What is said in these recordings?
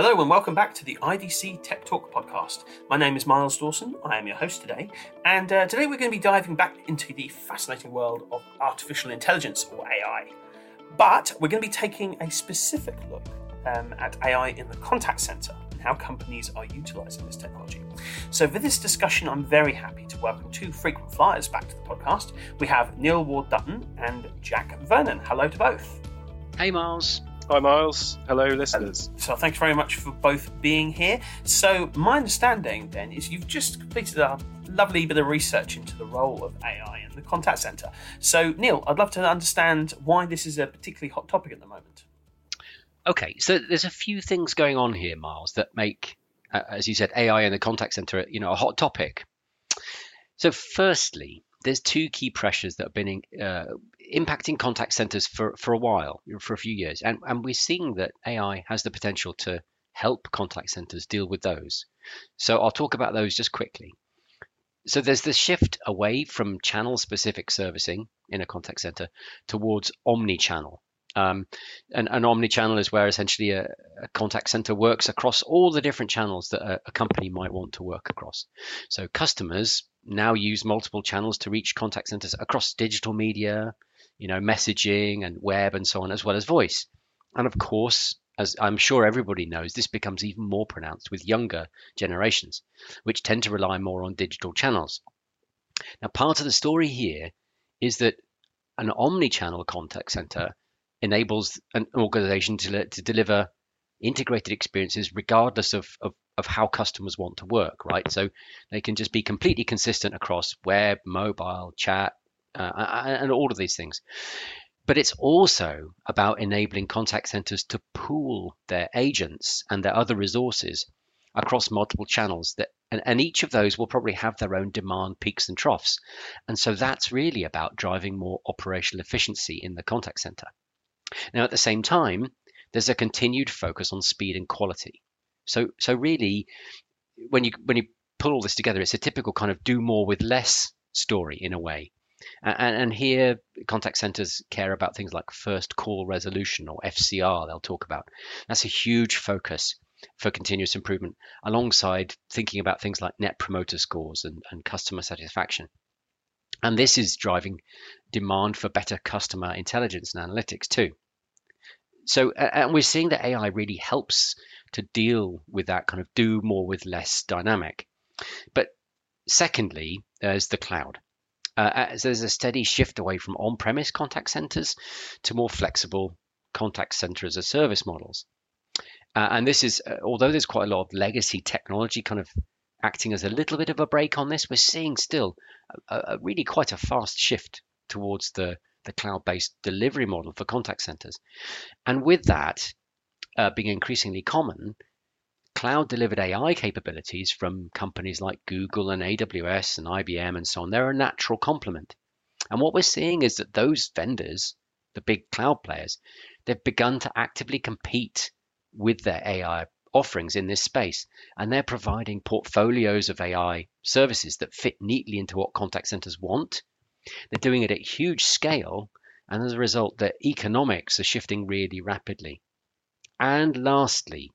Hello and welcome back to the IDC Tech Talk podcast. My name is Miles Dawson. I am your host today, and uh, today we're going to be diving back into the fascinating world of artificial intelligence or AI. But we're going to be taking a specific look um, at AI in the contact center and how companies are utilizing this technology. So, for this discussion, I'm very happy to welcome two frequent flyers back to the podcast. We have Neil Ward Dutton and Jack Vernon. Hello to both. Hey, Miles. Hi, Miles. Hello, listeners. So, thanks very much for both being here. So, my understanding then is you've just completed a lovely bit of research into the role of AI in the contact center. So, Neil, I'd love to understand why this is a particularly hot topic at the moment. Okay, so there's a few things going on here, Miles, that make, uh, as you said, AI in the contact center, you know, a hot topic. So, firstly, there's two key pressures that have been uh, impacting contact centers for, for a while, for a few years. And, and we're seeing that AI has the potential to help contact centers deal with those. So I'll talk about those just quickly. So there's this shift away from channel specific servicing in a contact center towards omni channel. Um, and an omni-channel is where essentially a, a, contact center works across all the different channels that a, a, company might want to work across. So customers now use multiple channels to reach contact centers across digital media, you know, messaging and web and so on, as well as voice. And of course, as I'm sure everybody knows, this becomes even more pronounced with younger generations, which tend to rely more on digital channels. Now, part of the story here is that an omni-channel contact center enables an organization to, to deliver integrated experiences regardless of, of, of how customers want to work, right? So they can just be completely consistent across web, mobile, chat, uh, and all of these things. But it's also about enabling contact centers to pool their agents and their other resources across multiple channels that and, and each of those will probably have their own demand peaks and troughs and so that's really about driving more operational efficiency in the contact center now, at the same time, there's a continued focus on speed and quality. So, so really, when you when you pull all this together, it's a typical kind of do more with less story in a way. And, and here, contact centers care about things like first call resolution or FCR. They'll talk about that's a huge focus for continuous improvement, alongside thinking about things like net promoter scores and, and customer satisfaction. And this is driving demand for better customer intelligence and analytics too. So, and we're seeing that AI really helps to deal with that kind of do more with less dynamic. But secondly, there's the cloud. Uh, so there's a steady shift away from on premise contact centers to more flexible contact center as a service models. Uh, and this is, uh, although there's quite a lot of legacy technology kind of acting as a little bit of a brake on this, we're seeing still a, a really quite a fast shift towards the, the cloud-based delivery model for contact centers. And with that uh, being increasingly common, cloud-delivered AI capabilities from companies like Google and AWS and IBM and so on, they're a natural complement. And what we're seeing is that those vendors, the big cloud players, they've begun to actively compete with their AI offerings in this space, and they're providing portfolios of AI services that fit neatly into what contact centers want. They're doing it at huge scale, and as a result, their economics are shifting really rapidly. And lastly,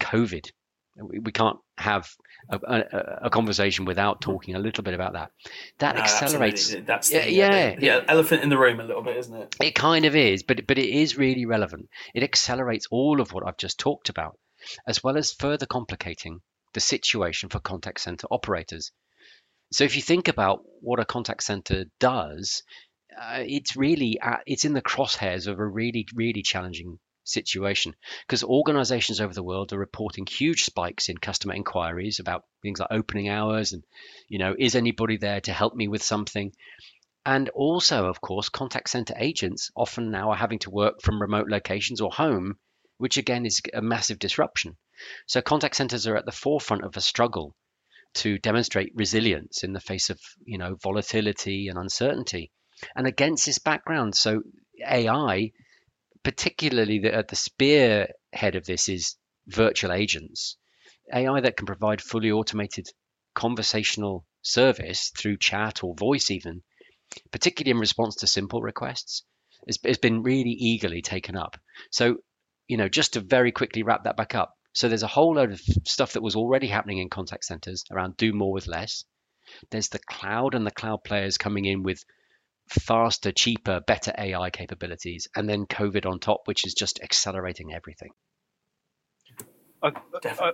COVID. We can't have a, a, a, conversation without talking a little bit about that. That no, accelerates. Absolutely. That's the, yeah, the, yeah, elephant in the room a little bit, isn't it? It kind of is, but but it is really relevant. It accelerates all of what I've just talked about as well as further complicating the situation for contact center operators. So if you think about what a contact center does, uh, it's really it's in the crosshairs of a really really challenging situation because organizations over the world are reporting huge spikes in customer inquiries about things like opening hours and you know is anybody there to help me with something and also of course contact center agents often now are having to work from remote locations or home which again is a massive disruption. So contact centers are at the forefront of a struggle to demonstrate resilience in the face of you know volatility and uncertainty. And against this background, so AI, particularly the, at the spearhead of this, is virtual agents, AI that can provide fully automated conversational service through chat or voice, even, particularly in response to simple requests, has, has been really eagerly taken up. So you know, just to very quickly wrap that back up, So there's a whole load of stuff that was already happening in contact centers around do more with less. There's the cloud and the cloud players coming in with faster, cheaper, better AI capabilities, and then COVID on top, which is just accelerating everything. I, I,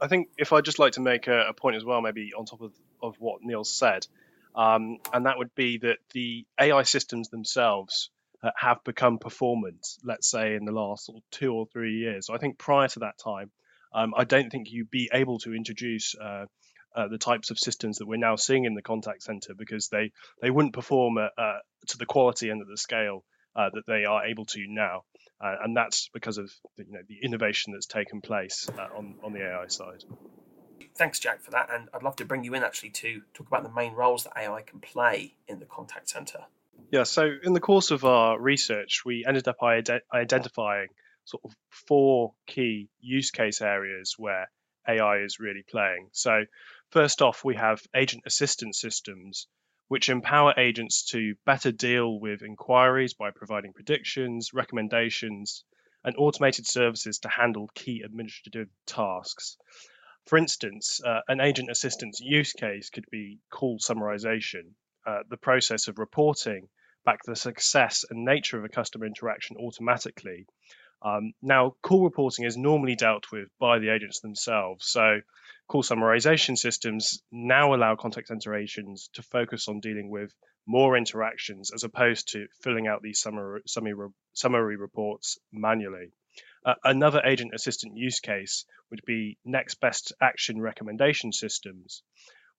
I think if I'd just like to make a, a, point as well, maybe on top of, of what Neil said, um, and that would be that the AI systems themselves uh, have become performant, let's say in the last sort of two or three years. So I think prior to that time, um, I don't think you'd be able to introduce uh, uh, the types of systems that we're now seeing in the contact center because they, they wouldn't perform uh, uh, to the quality and at the scale uh, that they are able to now. and that's because of the, you know, the innovation that's taken place on, on the AI side thanks, Jack, for that. And I'd love to bring you in actually to talk about the main roles that AI can play in the contact center. Yeah, so in the course of our research, we ended up identifying sort of four key use case areas where AI is really playing. So, first off, we have agent assistance systems, which empower agents to better deal with inquiries by providing predictions, recommendations, and automated services to handle key administrative tasks. For instance, uh, an agent assistance use case could be call summarization, uh, the process of reporting back the success and nature of a customer interaction automatically. Um, now, call reporting is normally dealt with by the agents themselves. So, call summarization systems now allow contact center agents to focus on dealing with more interactions as opposed to filling out these summary, summary, reports manually. Uh, another agent assistant use case would be next best action recommendation systems,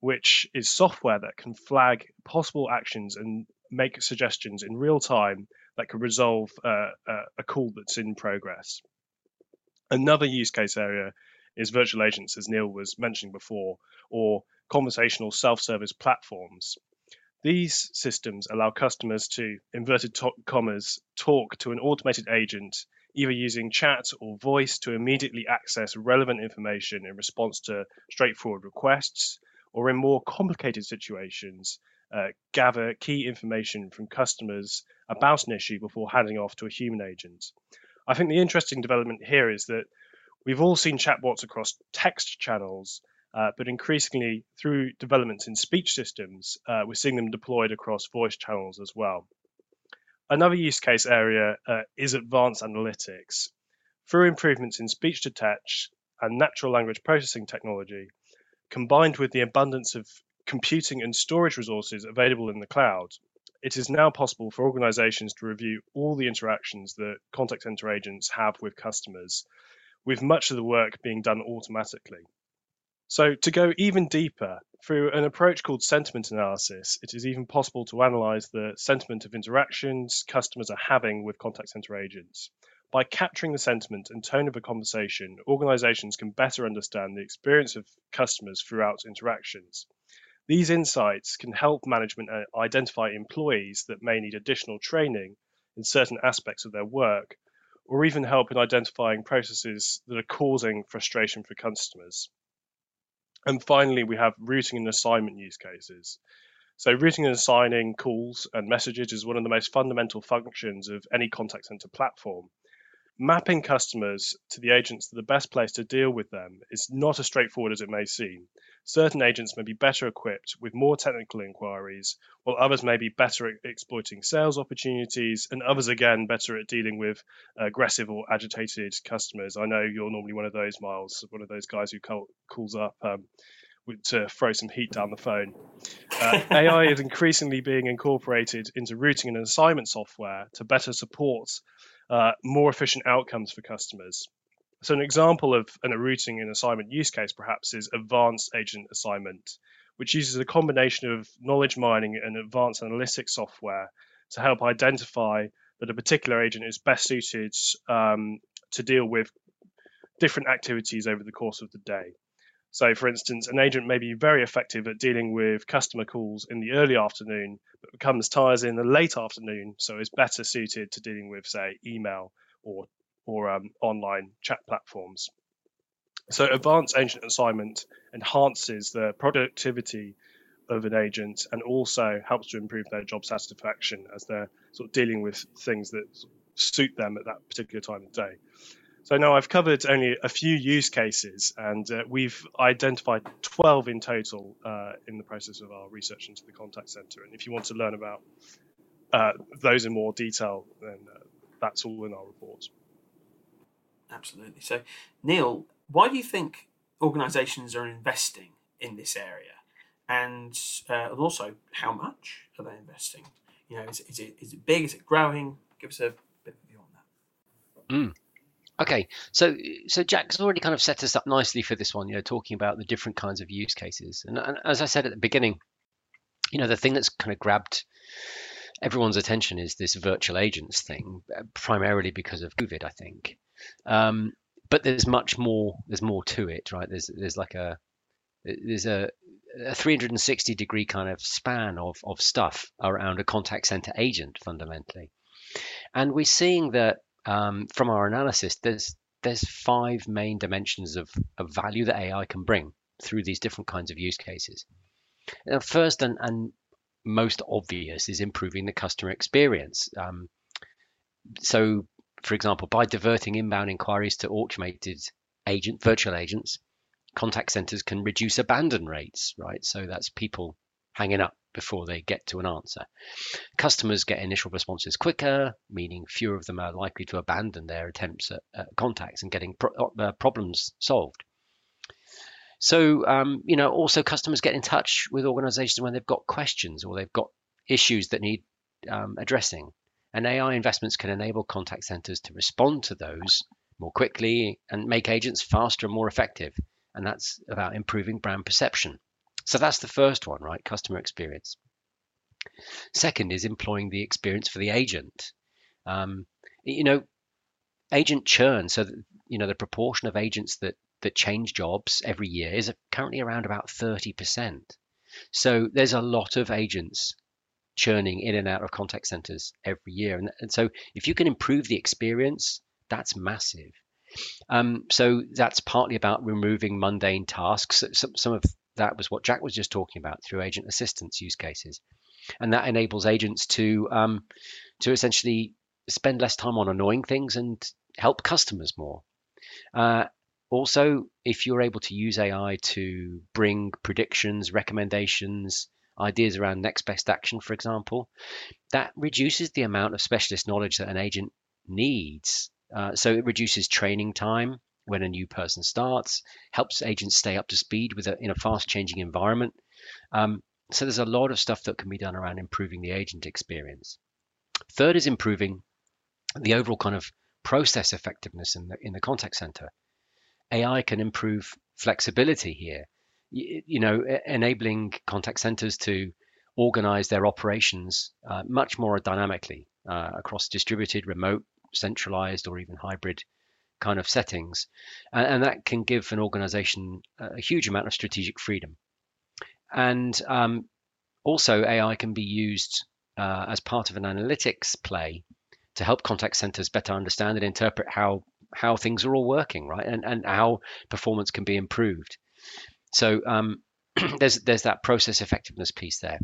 which is software that can flag possible actions and make suggestions in real time that could resolve uh, uh, a call that's in progress. Another use case area is virtual agents, as Neil was mentioning before, or conversational self service platforms. These systems allow customers to, inverted commas, talk to an automated agent either using chat or voice to immediately access relevant information in response to straightforward requests, or in more complicated situations, uh, gather key information from customers about an issue before handing off to a human agent. I think the interesting development here is that we've all seen chatbots across text channels, uh, but increasingly through developments in speech systems, uh, we're seeing them deployed across voice channels as well. Another use case area uh, is advanced analytics. Through improvements in speech to text and natural language processing technology, combined with the abundance of computing and storage resources available in the cloud, it is now possible for organizations to review all the interactions that contact center agents have with customers, with much of the work being done automatically. So, to go even deeper, through an approach called sentiment analysis, it is even possible to analyze the sentiment of interactions customers are having with contact center agents. By capturing the sentiment and tone of a conversation, organizations can better understand the experience of customers throughout interactions. These insights can help management uh, identify employees that may need additional training in certain aspects of their work, or even help in identifying processes that are causing frustration for customers. And finally, we have routing and assignment use cases. So routing and assigning calls and messages is one of the most fundamental functions of any contact center platform. Mapping customers to the agents to the best place to deal with them is not as straightforward as it may seem. Certain agents may be better equipped with more technical inquiries, while others may be better at exploiting sales opportunities, and others again better at dealing with aggressive or agitated customers. I know you're normally one of those, Miles, one of those guys who call, calls up um, to throw some heat down the phone. Uh, AI is increasingly being incorporated into routing and assignment software to better support uh, more efficient outcomes for customers. So, an example of an, a routing and assignment use case perhaps is advanced agent assignment, which uses a combination of knowledge mining and advanced analytics software to help identify that a particular agent is best suited um, to deal with different activities over the course of the day. So, for instance, an agent may be very effective at dealing with customer calls in the early afternoon, but becomes tired in the late afternoon, so is better suited to dealing with, say, email or or um, online chat platforms. So, advanced agent assignment enhances the productivity of an agent and also helps to improve their job satisfaction as they're sort of dealing with things that suit them at that particular time of day. So now I've covered only a few use cases, and uh, we've identified 12 in total uh, in the process of our research into the contact center. And if you want to learn about uh, those in more detail, then uh, that's all in our report. Absolutely. So, Neil, why do you think organisations are investing in this area, and uh, and also how much are they investing? You know, is, is it is it big? Is it growing? Give us a bit of view on that. Mm. Okay, so so Jack's already kind of set us up nicely for this one. You know, talking about the different kinds of use cases, and, and as I said at the beginning, you know, the thing that's kind of grabbed everyone's attention is this virtual agents thing, uh, primarily because of COVID, I think. Um, but there's much more. There's more to it, right? There's there's like a there's a, a 360 degree kind of span of of stuff around a contact center agent fundamentally, and we're seeing that um, from our analysis, there's there's five main dimensions of, of value that AI can bring through these different kinds of use cases. Now, first and, and most obvious is improving the customer experience. Um, so, for example, by diverting inbound inquiries to automated agent virtual agents, contact centers can reduce abandon rates, right? So that's people hanging up before they get to an answer. Customers get initial responses quicker, meaning fewer of them are likely to abandon their attempts at, at contacts and getting pro- uh, problems solved. So, um, you know, also customers get in touch with organizations when they've got questions or they've got issues that need um, addressing. And AI investments can enable contact centers to respond to those more quickly and make agents faster and more effective. And that's about improving brand perception. So that's the first one, right? Customer experience. Second is employing the experience for the agent. Um, you know, agent churn. So that, you know the proportion of agents that that change jobs every year is currently around about 30%. So there's a lot of agents churning in and out of contact centers every year. And, and so if you can improve the experience, that's massive. Um, so that's partly about removing mundane tasks. Some, some of that was what Jack was just talking about through agent assistance use cases, and that enables agents to um, to essentially spend less time on annoying things and help customers more. Uh, also, if you're able to use AI to bring predictions, recommendations, ideas around next best action, for example, that reduces the amount of specialist knowledge that an agent needs. Uh, so it reduces training time when a new person starts, helps agents stay up to speed with a, in a fast changing environment. Um, so there's a lot of stuff that can be done around improving the agent experience. Third is improving the overall kind of process effectiveness in the in the contact center. AI can improve flexibility here. You, you know, enabling contact centers to organize their operations uh, much more dynamically uh, across distributed, remote, centralized, or even hybrid kind of settings. And, and that can give an organization a huge amount of strategic freedom. And um, also, AI can be used uh, as part of an analytics play to help contact centers better understand and interpret how how things are all working, right, and and how performance can be improved. So um, there's there's that process effectiveness piece there.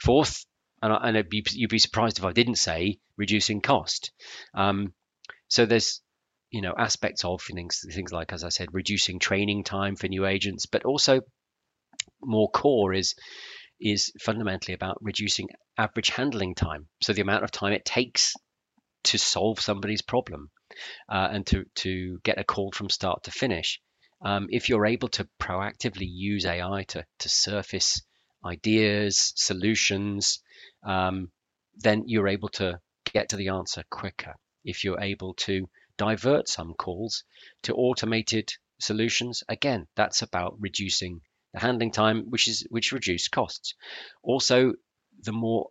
Fourth, and, I, and be, you'd be surprised if I didn't say reducing cost. Um, so there's you know aspects of things things like as I said reducing training time for new agents, but also more core is is fundamentally about reducing average handling time. So the amount of time it takes to solve somebody's problem uh, and to to get a call from start to finish. Um, if you're able to proactively use AI to to surface ideas, solutions, um, then you're able to get to the answer quicker. If you're able to divert some calls to automated solutions. Again, that's about reducing the handling time, which is which reduce costs. Also, the more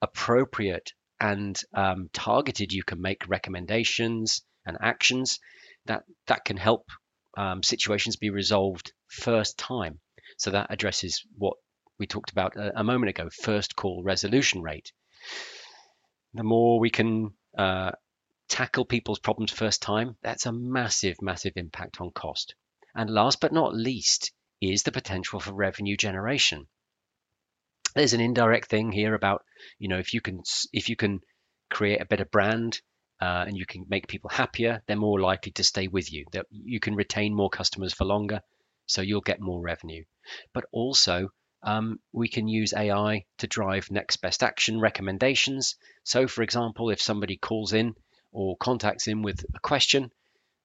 appropriate and um, targeted you can make recommendations and actions, that that can help um, situations be resolved first time. So that addresses what we talked about a, a moment ago: first call resolution rate. The more we can uh, tackle people's problems first time, that's a massive, massive impact on cost. And last but not least is the potential for revenue generation. There's an indirect thing here about, you know, if you can if you can create a better brand uh, and you can make people happier, they're more likely to stay with you. That you can retain more customers for longer, so you'll get more revenue. But also, um, we can use AI to drive next best action recommendations. So, for example, if somebody calls in or contacts in with a question,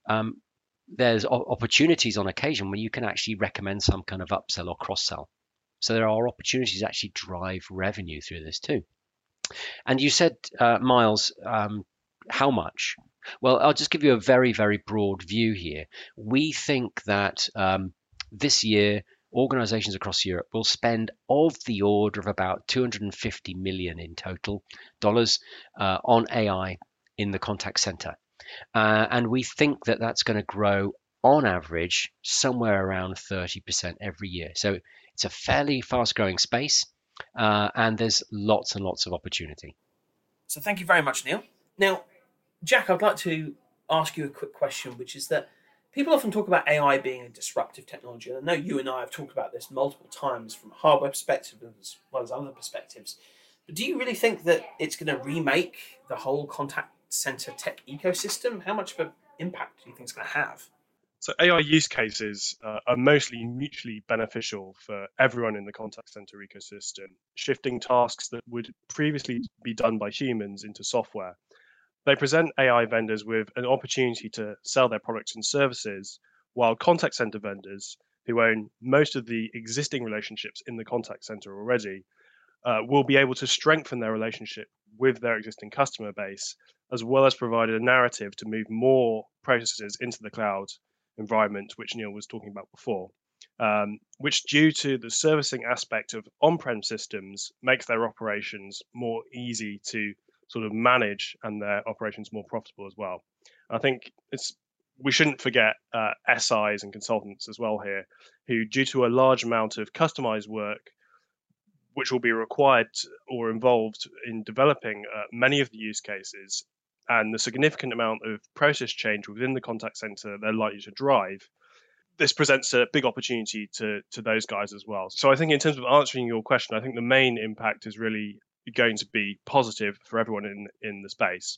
um, there's opportunities on occasion when you can actually recommend some kind of upsell or cross sell. So there are opportunities to actually drive revenue through this too. And you said, uh, Miles, um, how much? Well, I'll just give you a very, very broad view here. We think that um, this year, organizations across Europe will spend of the order of about 250 million in total dollars uh, on AI in the contact center. Uh, and we think that that's going to grow on average somewhere around 30% every year. So it's a fairly fast growing space uh, and there's lots and lots of opportunity. So thank you very much, Neil. Now, Jack, I'd like to ask you a quick question, which is that people often talk about AI being a disruptive technology. And I know you and I have talked about this multiple times from a hardware perspective as well as other perspectives. But do you really think that it's going to remake the whole contact center tech ecosystem? How much of an impact do you think it's going to have? So AI use cases uh, are mostly mutually beneficial for everyone in the contact center ecosystem, shifting tasks that would previously be done by humans into software. They present AI vendors with an opportunity to sell their products and services, while contact center vendors, who own most of the existing relationships in the contact center already, uh, will be able to strengthen their relationship with their existing customer base, as well as provided a narrative to move more processes into the cloud environment, which Neil was talking about before, um, which, due to the servicing aspect of on prem systems, makes their operations more easy to sort of manage and their operations more profitable as well. I think it's we shouldn't forget uh, SIs and consultants as well here, who, due to a large amount of customized work, which will be required or involved in developing uh, many of the use cases, and the significant amount of process change within the contact center they're likely to drive, this presents a big opportunity to to those guys as well. So I think in terms of answering your question, I think the main impact is really going to be positive for everyone in in the space.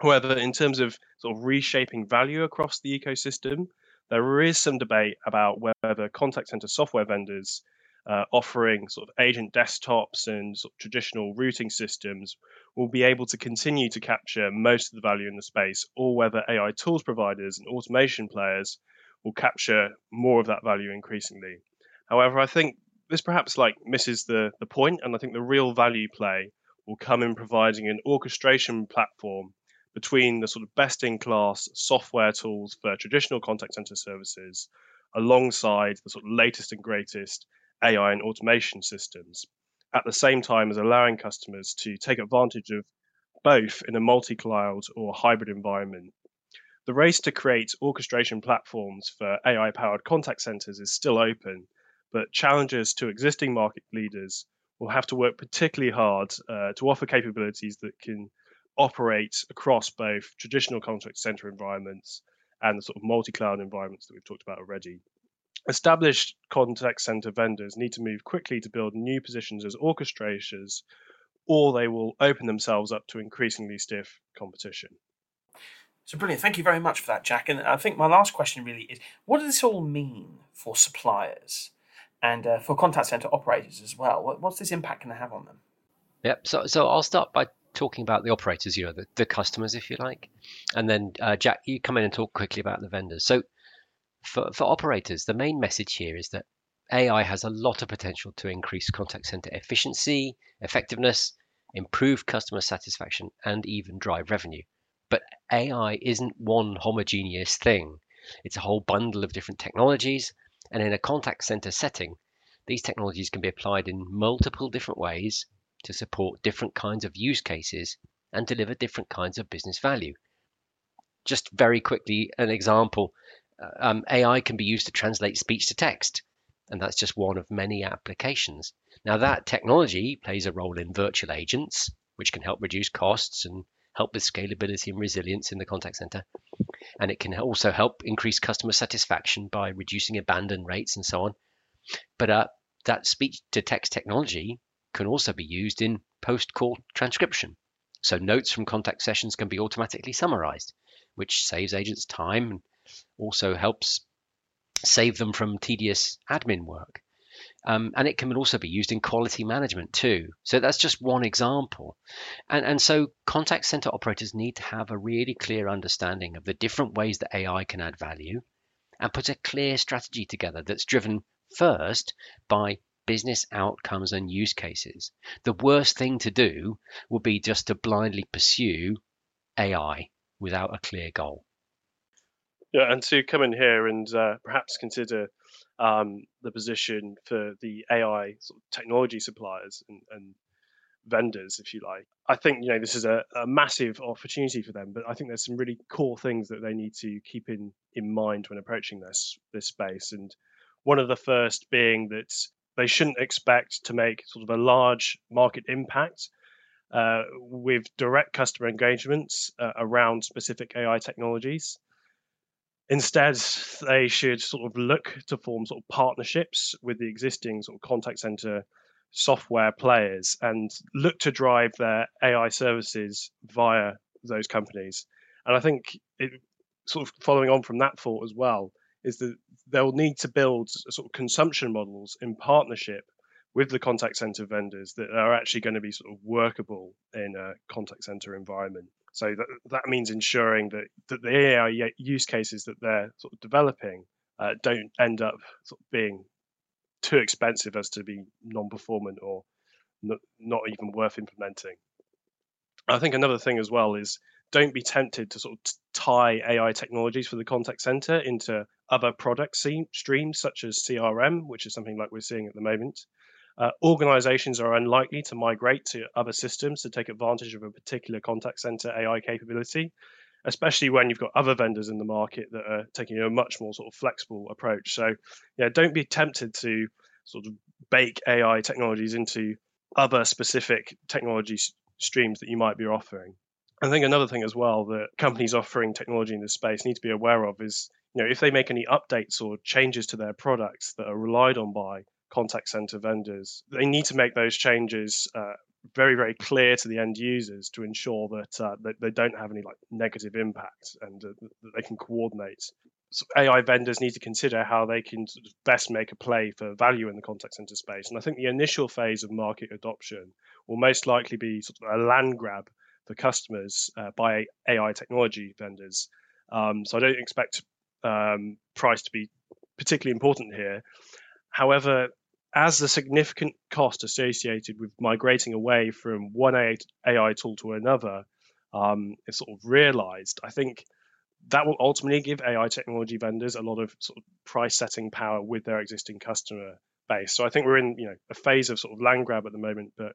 However, in terms of sort of reshaping value across the ecosystem, there is some debate about whether contact center software vendors uh, offering sort of agent desktops and sort of traditional routing systems will be able to continue to capture most of the value in the space, or whether AI tools providers and automation players will capture more of that value increasingly. However, I think this perhaps like misses the, the point, and I think the real value play will come in providing an orchestration platform between the sort of best in class software tools for traditional contact center services alongside the sort of latest and greatest AI and automation systems, at the same time as allowing customers to take advantage of both in a multi cloud or hybrid environment. The race to create orchestration platforms for AI powered contact centers is still open, but challengers to existing market leaders will have to work particularly hard uh, to offer capabilities that can operate across both traditional contact center environments and the sort of multi cloud environments that we've talked about already. Established contact center vendors need to move quickly to build new positions as orchestrators, or they will open themselves up to increasingly stiff competition. So brilliant. Thank you very much for that, Jack. And I think my last question really is what does this all mean for suppliers and uh, for contact center operators as well? What's this impact going to have on them? Yep. So, so I'll start by talking about the operators, you know, the, the customers, if you like. And then, uh, Jack, you come in and talk quickly about the vendors. So, for, for operators, the main message here is that AI has a lot of potential to increase contact center efficiency, effectiveness, improve customer satisfaction, and even drive revenue. But AI isn't one homogeneous thing. It's a whole bundle of different technologies. And in a contact center setting, these technologies can be applied in multiple different ways to support different kinds of use cases and deliver different kinds of business value. Just very quickly, an example um, AI can be used to translate speech to text, and that's just one of many applications. Now, that technology plays a role in virtual agents, which can help reduce costs and help with scalability and resilience in the contact center. And it can also help increase customer satisfaction by reducing abandon rates and so on. But uh, that speech to text technology can also be used in post call transcription. So notes from contact sessions can be automatically summarized, which saves agents time and also helps save them from tedious admin work. Um, and it can also be used in quality management too. So that's just one example. And, and so contact center operators need to have a really clear understanding of the different ways that AI can add value and put a clear strategy together that's driven first by business outcomes and use cases. The worst thing to do would be just to blindly pursue AI without a clear goal. Yeah, and to come in here and uh, perhaps consider um, the position for the AI sort of technology suppliers and, and, vendors, if you like. I think you know this is a, a, massive opportunity for them, but I think there's some really core things that they need to keep in in mind when approaching this this space. And one of the first being that they shouldn't expect to make sort of a large market impact uh, with direct customer engagements uh, around specific AI technologies. Instead, they should sort of look to form sort of partnerships with the existing sort of contact center software players and look to drive their AI services via those companies. And I think it sort of following on from that thought as well is that they'll need to build sort of consumption models in partnership with the contact center vendors that are actually going to be sort of workable in a contact center environment. So that, that means ensuring that, that the AI use cases that they're sort of developing uh, don't end up sort of being too expensive as to be non-performant or not, not even worth implementing. I think another thing as well is don't be tempted to sort of tie AI technologies for the contact center into other product streams such as CRM, which is something like we're seeing at the moment. Uh, organizations are unlikely to migrate to other systems to take advantage of a particular contact center AI capability, especially when you've got other vendors in the market that are taking a much more sort of flexible approach. So, yeah, don't be tempted to sort of bake AI technologies into other specific technology streams that you might be offering. I think another thing as well that companies offering technology in this space need to be aware of is, you know, if they make any updates or changes to their products that are relied on by contact center vendors. They need to make those changes uh, very, very clear to the end users to ensure that, uh, that they don't have any like negative impact and uh, that they can coordinate. So AI vendors need to consider how they can sort of best make a play for value in the contact center space. And I think the initial phase of market adoption will most likely be sort of a land grab for customers uh, by AI technology vendors. Um, so I don't expect um, price to be particularly important here. However, as the significant cost associated with migrating away from one AI tool to another um, is sort of realized, I think that will ultimately give AI technology vendors a lot of sort of price setting power with their existing customer base. So I think we're in you know a phase of sort of land grab at the moment, but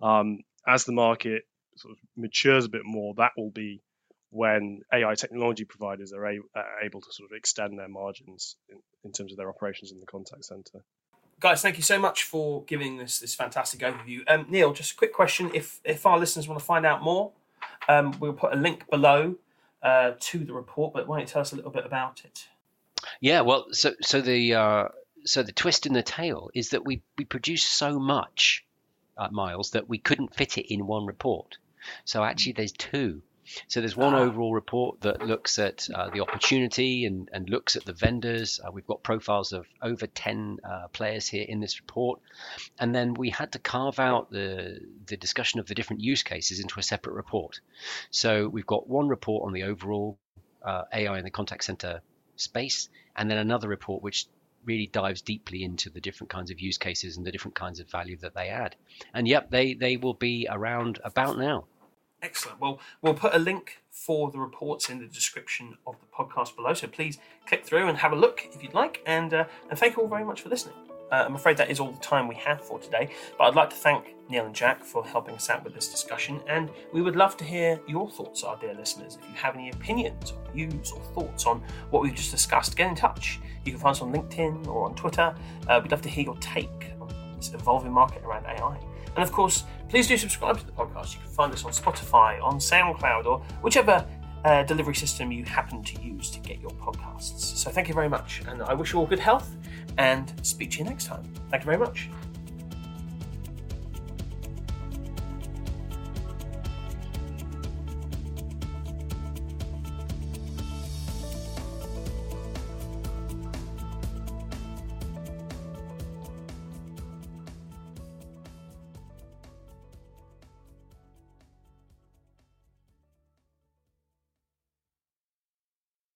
um, as the market sort of matures a bit more, that will be when AI technology providers are, a, are able to sort of extend their margins in, in terms of their operations in the contact center. Guys, thank you so much for giving this this fantastic overview. Um, Neil, just a quick question: if if our listeners want to find out more, um, we'll put a link below uh, to the report. But why don't you tell us a little bit about it? Yeah, well, so so the uh, so the twist in the tail is that we we produce so much, uh, Miles, that we couldn't fit it in one report. So actually, there's two so there's one ah. overall report that looks at uh, the opportunity and, and looks at the vendors. Uh, we've got profiles of over 10 uh, players here in this report. And then we had to carve out the, the discussion of the different use cases into a separate report. So we've got one report on the overall uh, AI in the contact center space, and then another report which really dives deeply into the different kinds of use cases and the different kinds of value that they add. And yep, they, they will be around about now. Excellent. Well, we'll put a link for the reports in the description of the podcast below. So please click through and have a look if you'd like. And uh, and thank you all very much for listening. Uh, I'm afraid that is all the time we have for today. But I'd like to thank Neil and Jack for helping us out with this discussion. And we would love to hear your thoughts, our dear listeners. If you have any opinions, or views, or thoughts on what we've just discussed, get in touch. You can find us on LinkedIn or on Twitter. Uh, we'd love to hear your take on this evolving market around AI. And of course, please do subscribe to the podcast. You can find us on Spotify, on SoundCloud, or whichever uh, delivery system you happen to use to get your podcasts. So thank you very much, and I wish you all good health and speak to you next time. Thank you very much.